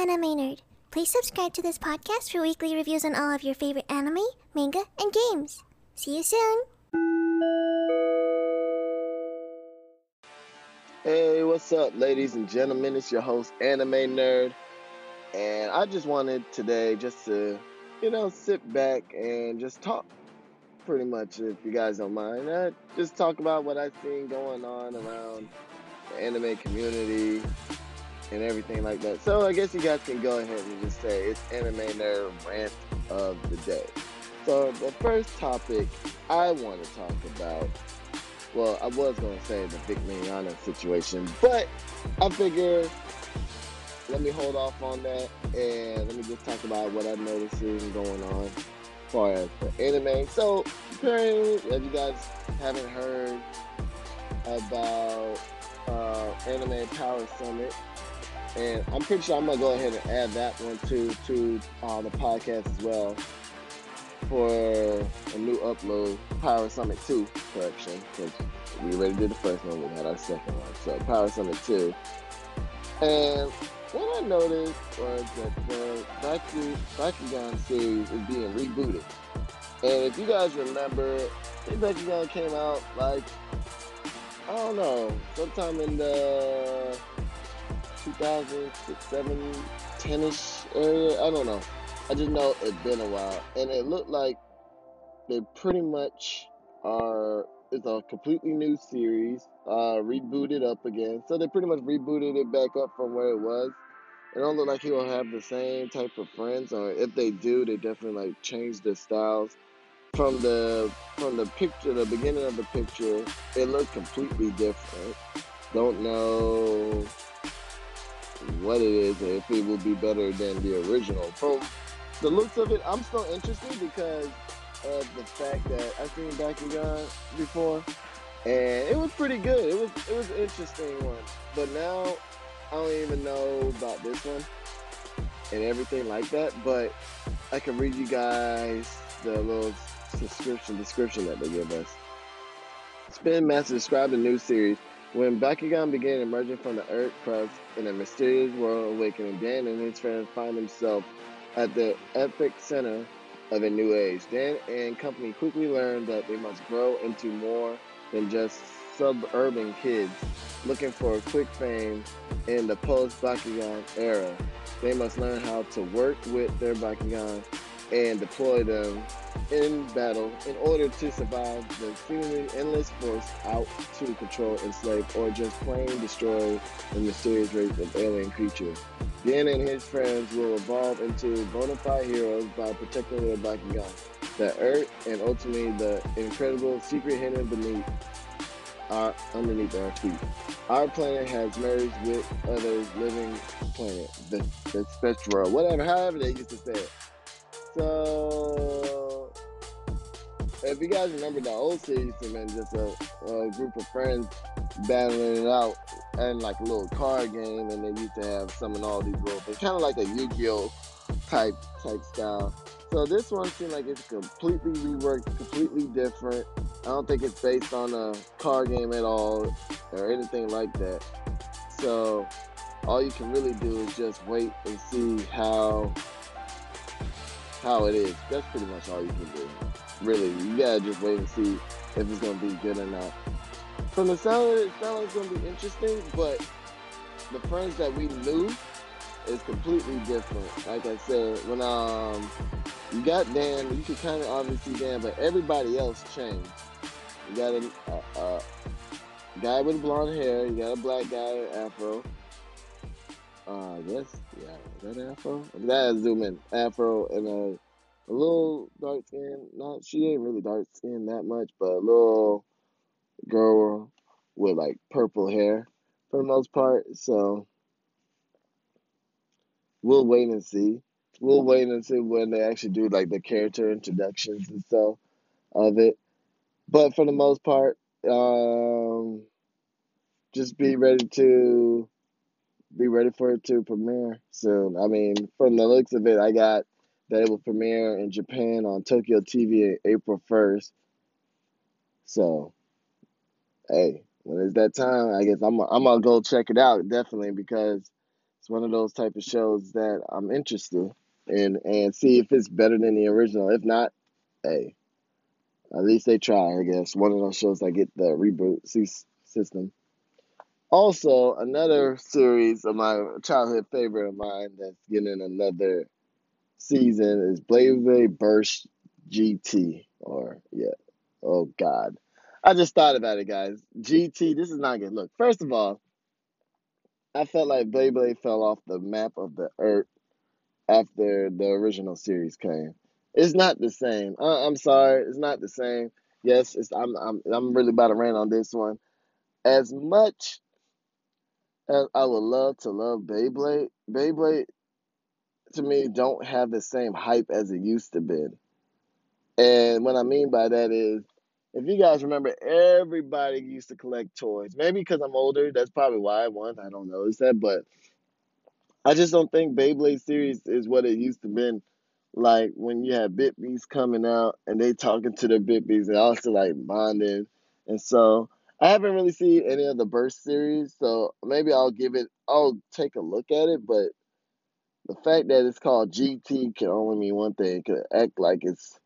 Anime Nerd. Please subscribe to this podcast for weekly reviews on all of your favorite anime, manga, and games. See you soon! Hey, what's up, ladies and gentlemen? It's your host, Anime Nerd. And I just wanted today just to, you know, sit back and just talk pretty much, if you guys don't mind. Uh, just talk about what I've seen going on around the anime community and everything like that. So I guess you guys can go ahead and just say it's Anime Nerd Rant of the Day. So the first topic I want to talk about, well, I was going to say the Vic Mignogna situation, but I figure let me hold off on that and let me just talk about what I'm noticing going on as far as the anime. So apparently, if you guys haven't heard about uh, Anime Power Summit, and I'm pretty sure I'm gonna go ahead and add that one to to uh, the podcast as well for a new upload, Power Summit 2 correction, because we already did the first one, we had our second one. So Power Summit 2. And what I noticed was that the Baku, Bakugan series is being rebooted. And if you guys remember, think Bakugan came out like, I don't know, sometime in the 2006, 7, 10-ish area. I don't know. I just know it's been a while. And it looked like they pretty much are, it's a completely new series, uh, rebooted up again. So they pretty much rebooted it back up from where it was. It don't look like he will have the same type of friends, or if they do, they definitely like change the styles. From the from the picture, the beginning of the picture, it looked completely different. Don't know what it is, if it will be better than the original. From the looks of it, I'm still interested because of the fact that I've seen Bakugan before, and it was pretty good. It was it was an interesting one, but now I don't even know about this one and everything like that. But I can read you guys the little subscription description that they give us. Spin Master described the new series. When Bakugan began emerging from the Earth crust in a mysterious world awakening, Dan and his friends find themselves at the epic center of a new age. Dan and company quickly learn that they must grow into more than just suburban kids looking for quick fame in the post Bakugan era. They must learn how to work with their Bakugan and deploy them in battle in order to survive the seemingly endless force out to control, enslave, or just plain destroy the mysterious race of alien creatures. Dan and his friends will evolve into bona fide heroes by protecting their Bakugan, the Earth, and ultimately the incredible secret hidden beneath our underneath our feet. Our planet has merged with other living planet, the, the spectral, whatever, however they used to say it. So, if you guys remember the old series, man, just a, a group of friends battling it out and like a little card game, and they used to have some and all these little things, kind of like a Yu-Gi-Oh type type style. So this one seemed like it's completely reworked, completely different. I don't think it's based on a card game at all or anything like that. So all you can really do is just wait and see how how it is. That's pretty much all you can do. Really, you gotta just wait and see if it's gonna be good or not. From the sound it, sounds like it's gonna be interesting, but the friends that we knew is completely different. Like I said, when um you got Dan, you could kind of obviously Dan, but everybody else changed. You got a, a, a guy with blonde hair. You got a black guy, afro. Uh, I guess, yeah, is that afro? That is zoom in. Afro and a, a little dark skin. Not, she ain't really dark skin that much, but a little girl with like purple hair for the most part. So we'll wait and see. We'll wait and see when they actually do like the character introductions and stuff of it. But for the most part, um, just be ready to ready for it to premiere soon. I mean, from the looks of it, I got that it will premiere in Japan on Tokyo TV April 1st. So, hey, when it's that time, I guess I'm I'm gonna go check it out definitely because It's one of those type of shows that I'm interested in and see if it's better than the original. If not, hey, at least they try, I guess. One of those shows that get the reboot system. Also, another series of my childhood favorite of mine that's getting another season is Beyblade Burst GT. Or, yeah. Oh, God. I just thought about it, guys. GT, this is not good. Look, first of all, I felt like Beyblade fell off the map of the earth after the original series came. It's not the same. I, I'm sorry, it's not the same. Yes, I'm I'm I'm really about to rant on this one. As much I would love to love Beyblade, Beyblade to me don't have the same hype as it used to be. And what I mean by that is, if you guys remember, everybody used to collect toys. Maybe because I'm older, that's probably why I want. I don't know. That? But I just don't think Beyblade series is what it used to be. Like when you had Bit-Beasts coming out and they talking to their Bit-Beasts and also like bonding. And so I haven't really seen any of the Burst series, so maybe I'll give it. I'll take a look at it, but the fact that it's called GT can only mean one thing. It could act like it's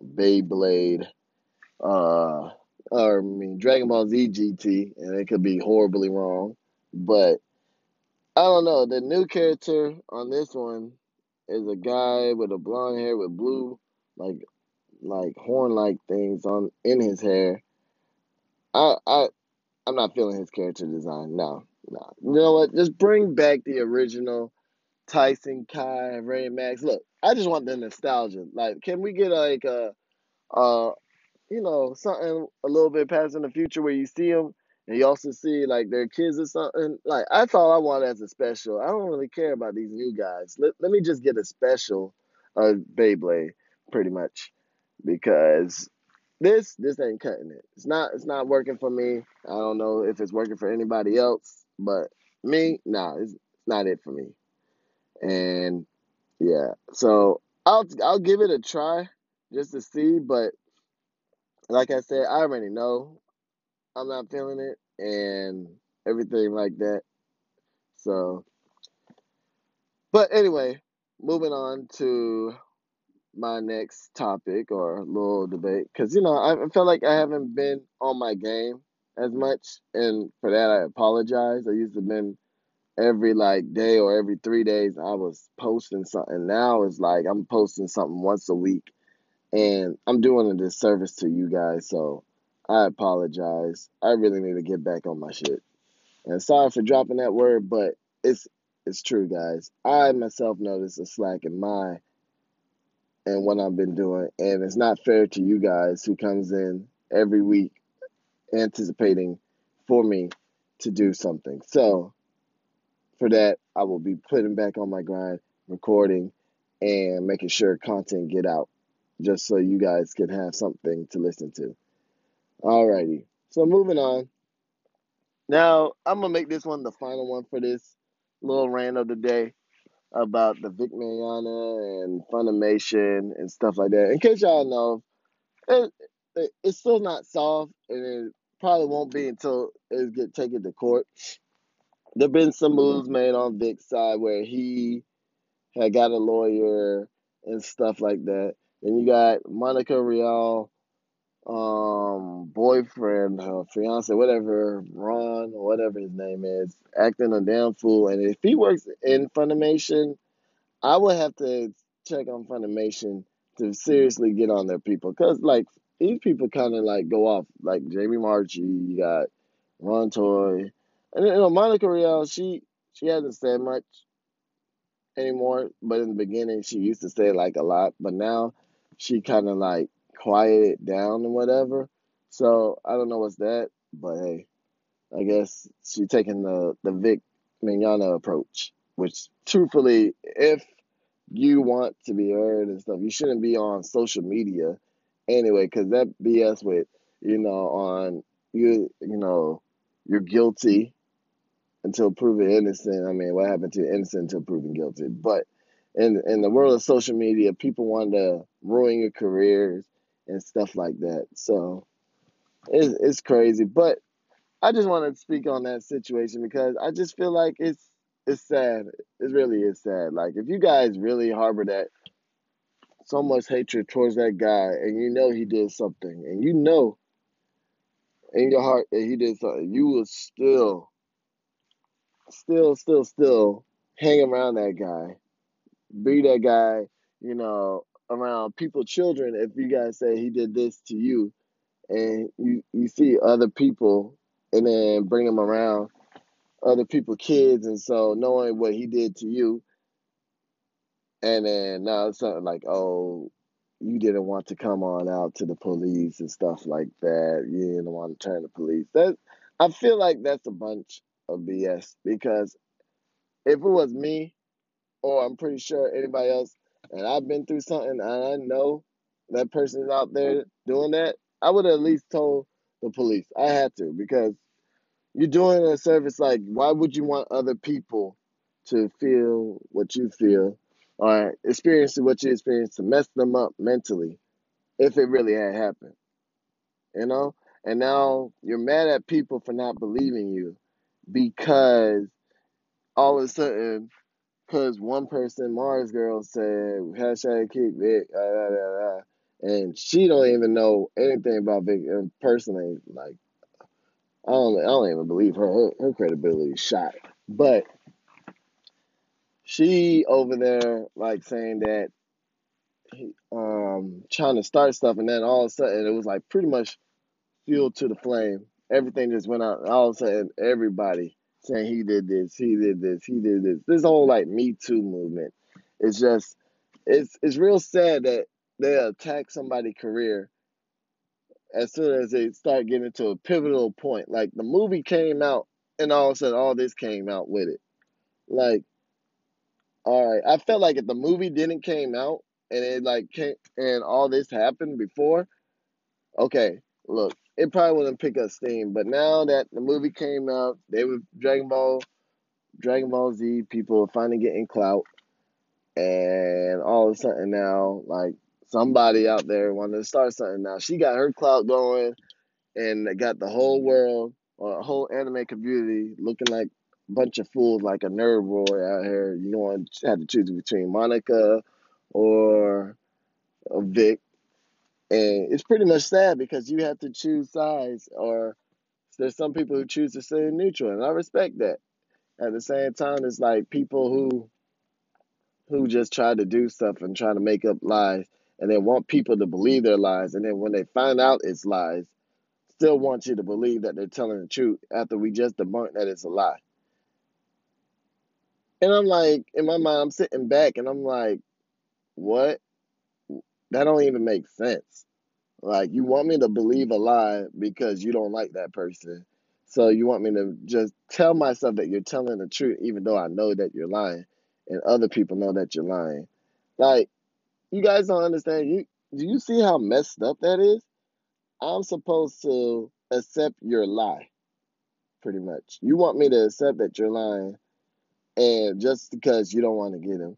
Beyblade, uh, or I mean Dragon Ball Z GT, and it could be horribly wrong. But I don't know. The new character on this one is a guy with a blonde hair with blue, like, like horn like things on in his hair I I I'm not feeling his character design. No, no. You know what? Just bring back the original Tyson, Kai, Ray Max. Look, I just want the nostalgia. Like, can we get like a, uh, you know, something a little bit past in the future where you see them and you also see like their kids or something. Like, that's all I want as a special. I don't really care about these new guys. Let Let me just get a special, uh, Beyblade, pretty much, because this this ain't cutting it. It's not it's not working for me. I don't know if it's working for anybody else, but me, nah, it's, it's not it for me. And yeah, so I'll I'll give it a try just to see, but like I said, I already know I'm not feeling it and everything like that. So, but anyway, moving on to my next topic or little debate because you know I felt like I haven't been on my game as much, and for that I apologize. I used to been every like day or every three days I was posting something. Now it's like I'm posting something once a week, and I'm doing a disservice to you guys. So I apologize. I really need to get back on my shit. And sorry for dropping that word, but it's it's true, guys. I myself noticed a slack in my and what I've been doing. And it's not fair to you guys who comes in every week anticipating for me to do something. So for that, I will be putting back on my grind, recording and making sure content get out just so you guys can have something to listen to. Alrighty. So moving on. Now, I'm to make this one the final one for this little rant of the day about the Vic Mignogna and Funimation and stuff like that. In case y'all know, it, it, it's still not solved, and it probably won't be until it get taken to court. There've been some moves made on Vic's side where he had got a lawyer and stuff like that. Then you got Monica Rial um boyfriend, her fiance, whatever, Ron whatever his name is, acting a damn fool. And if he works in Funimation, I would have to check on Funimation to seriously get on their people. Cause like these people kind of like go off. Like Jamie Marchi, you got Ron Toye, and you know Monica Rial. She she hasn't said much anymore, but in the beginning she used to say like a lot. But now she kind of like quiet it down and whatever. So I don't know what's that, but hey, I guess she's taking the the Vic Mignogna approach, which truthfully, if you want to be heard and stuff, you shouldn't be on social media anyway, because that BS with you know on you you know you're guilty until proven innocent. I mean, what happened to innocent until proven guilty? But in in the world of social media, people want to ruin your careers and stuff like that. So it's it's crazy. But I just want to speak on that situation because I just feel like it's it's sad. It really is sad. Like if you guys really harbor that so much hatred towards that guy, and you know he did something, and you know in your heart that he did something, you will still, still, still, still hang around that guy, be that guy, you know, around people, children. If you guys say he did this to you, and you you see other people, and then bring them around other people, kids, and so knowing what he did to you, and then now it's something like, oh, you didn't want to come on out to the police and stuff like that. You didn't want to turn the police. That I feel like that's a bunch of BS because if it was me, or I'm pretty sure anybody else, and I've been through something and I know that person is out there doing that, I would at least told the police. I had to because you're doing a service like why would you want other people to feel what you feel or experience what you experience to mess them up mentally if it really had happened you know and now you're mad at people for not believing you because all of a sudden because one person mars girl said hashtag kick Vic, uh, uh, uh, and she don't even know anything about Vic personally like I don't, I don't even believe her. Her, her credibility is shot. But she over there like saying that um trying to start stuff, and then all of a sudden it was like pretty much fuel to the flame. Everything just went out. All of a sudden, everybody saying he did this, he did this, he did this. This whole like Me Too movement. It's just, it's it's real sad that they attack somebody's career as soon as they start getting to a pivotal point. Like the movie came out, and all of a sudden, all this came out with it. Like, all right, I felt like if the movie didn't came out and it like came and all this happened before, okay, look, it probably wouldn't pick up steam. But now that the movie came out, they were Dragon Ball, Dragon Ball Z people are finally getting clout, and all of a sudden now, like somebody out there wanted to start something now. She got her clout going and got the whole world or whole anime community looking like a bunch of fools, like a nerd boy out here. You want to have to choose between Monica or Vic. And it's pretty much sad because you have to choose sides, or there's some people who choose to stay neutral, and I respect that. At the same time, it's like people who who just try to do stuff and try to make up lies and they want people to believe their lies. And then when they find out it's lies, still want you to believe that they're telling the truth after we just debunked that it's a lie. And I'm like, in my mind, I'm sitting back and I'm like, what? That don't even make sense. Like, you want me to believe a lie because you don't like that person. So you want me to just tell myself that you're telling the truth, even though I know that you're lying, and other people know that you're lying. Like, you guys don't understand. You do you see how messed up that is? I'm supposed to accept your lie, pretty much. You want me to accept that you're lying, and just because you don't want to get him.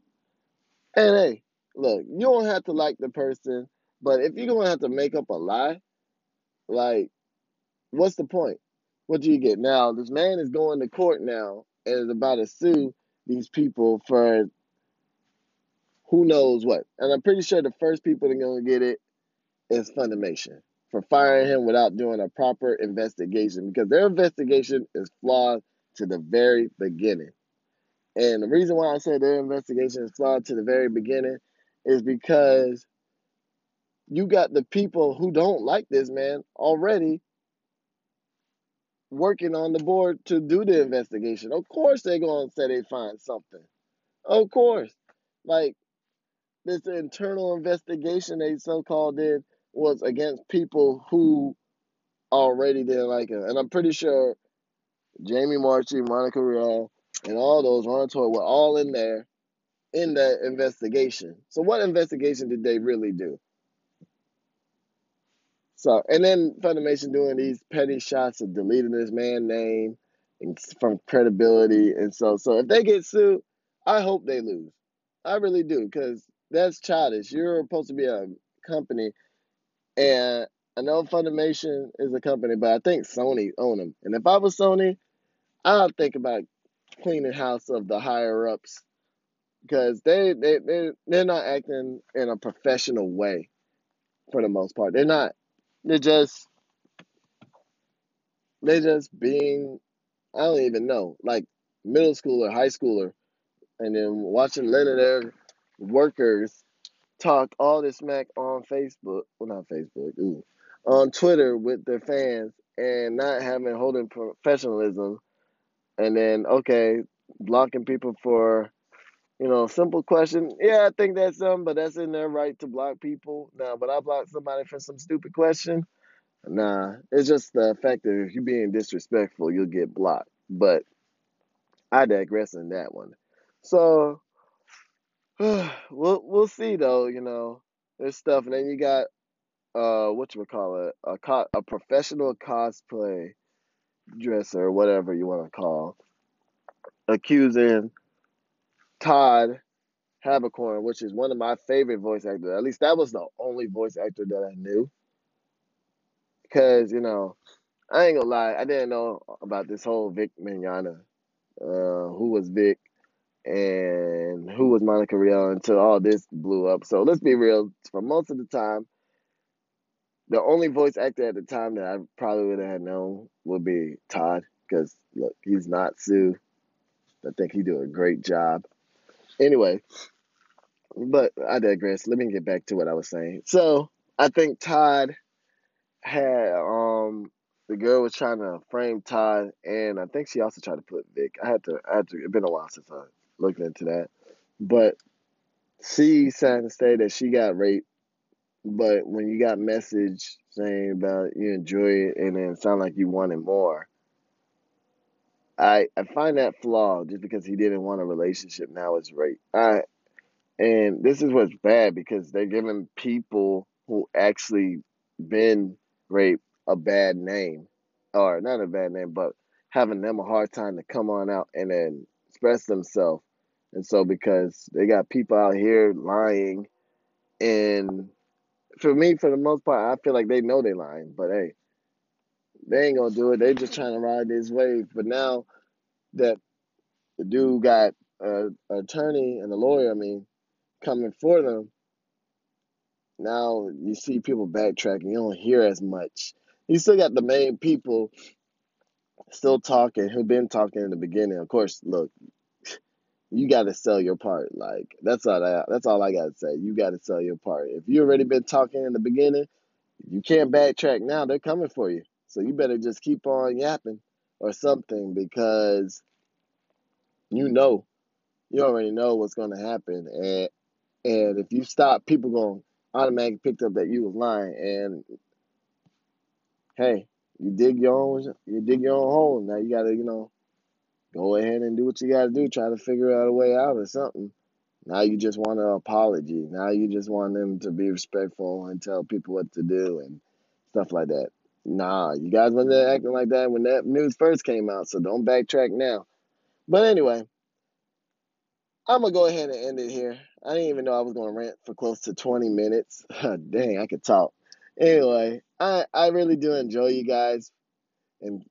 And hey, look, you don't have to like the person, but if you're gonna have to make up a lie, like, what's the point? What do you get now? This man is going to court now and is about to sue these people for who knows what. And I'm pretty sure the first people that are to get it is Funimation for firing him without doing a proper investigation because their investigation is flawed to the very beginning. And the reason why I say their investigation is flawed to the very beginning is because you got the people who don't like this man already working on the board to do the investigation. Of course, they're going to say they find something. Of course. Like, this internal investigation they so called did was against people who already didn't like him. And I'm pretty sure Jamie Marchi, Monica Rial, and all those Ron Toye were all in there in that investigation. So what investigation did they really do? So and then Funimation doing these petty shots of deleting this man name and from credibility and so so if they get sued, I hope they lose. I really do because that's childish. You're supposed to be a company, and I know Funimation is a company, but I think Sony own them. And if I was Sony, I'd think about cleaning house of the higher ups because they they they they're not acting in a professional way for the most part. They're not. They're just they're just being I don't even know like middle schooler, high schooler, and then watching letting their workers talk all this smack on Facebook. Well, not Facebook. Ooh, on Twitter with their fans and not having holding professionalism, and then okay, blocking people for you know, simple question. Yeah, I think that's something, but that's in their right to block people. Now, but I block somebody for some stupid question. Nah, it's just the fact that if you're being disrespectful, you'll get blocked. But I digress in that one. So we'll we'll see though. You know, there's stuff, and then you got uh what you would call it a co- a professional cosplay dresser, whatever you want to call, accusing Todd Haberkorn, which is one of my favorite voice actors. At least that was the only voice actor that I knew. Because, you know, I ain't gonna lie, I didn't know about this whole Vic Mignogna, uh, who was Vic and who was Monica Rial until all this blew up. So let's be real, for most of the time, the only voice actor at the time that I probably would have known would be Todd. Because, look, he's not Sue. I think he do a great job. Anyway, but I digress. Let me get back to what I was saying. So I think Todd had um the girl was trying to frame Todd, and I think she also tried to put Vic. I had to. I had to. It's been a while since I looked into that, but she signed to say that she got raped. But when you got message saying about you enjoy it and then sound like you wanted more, I I find that flawed. Just because he didn't want a relationship, now it's rape. I and this is what's bad because they're giving people who actually been raped a bad name, or not a bad name, but having them a hard time to come on out and then express themselves. And so because they got people out here lying, and for me, for the most part, I feel like they know they lying, but hey, they ain't gonna do it. They just trying to ride this wave. But now that the dude got a, attorney and a lawyer, I mean, coming for them, now you see people backtracking. You don't hear as much. You still got the main people still talking who've been talking in the beginning. Of course, look, you got to sell your part. Like that's all I, that's all I got to say. You got to sell your part. If you already been talking in the beginning, you can't backtrack now. They're coming for you. So you better just keep on yapping or something because you know, you already know what's going to happen. And and if you stop, people going to automatically pick up that you was lying. And hey, you dig your own you dig your own hole. Now you got to you know go ahead and do what you got to do. Try to figure out a way out or something. Now you just want an apology. Now you just want them to be respectful and tell people what to do and stuff like that. Nah, you guys wasn't acting like that when that news first came out, so don't backtrack now. But anyway, I'm gonna go ahead and end it here. I didn't even know I was gonna rant for close to 20 minutes. Dang, I could talk. Anyway, I I really do enjoy you guys and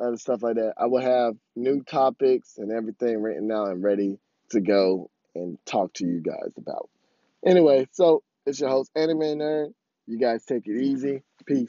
other stuff like that. I will have new topics and everything written out and ready to go and talk to you guys about. Anyway, so it's your host, Anime Nerd. You guys take it easy. Peace.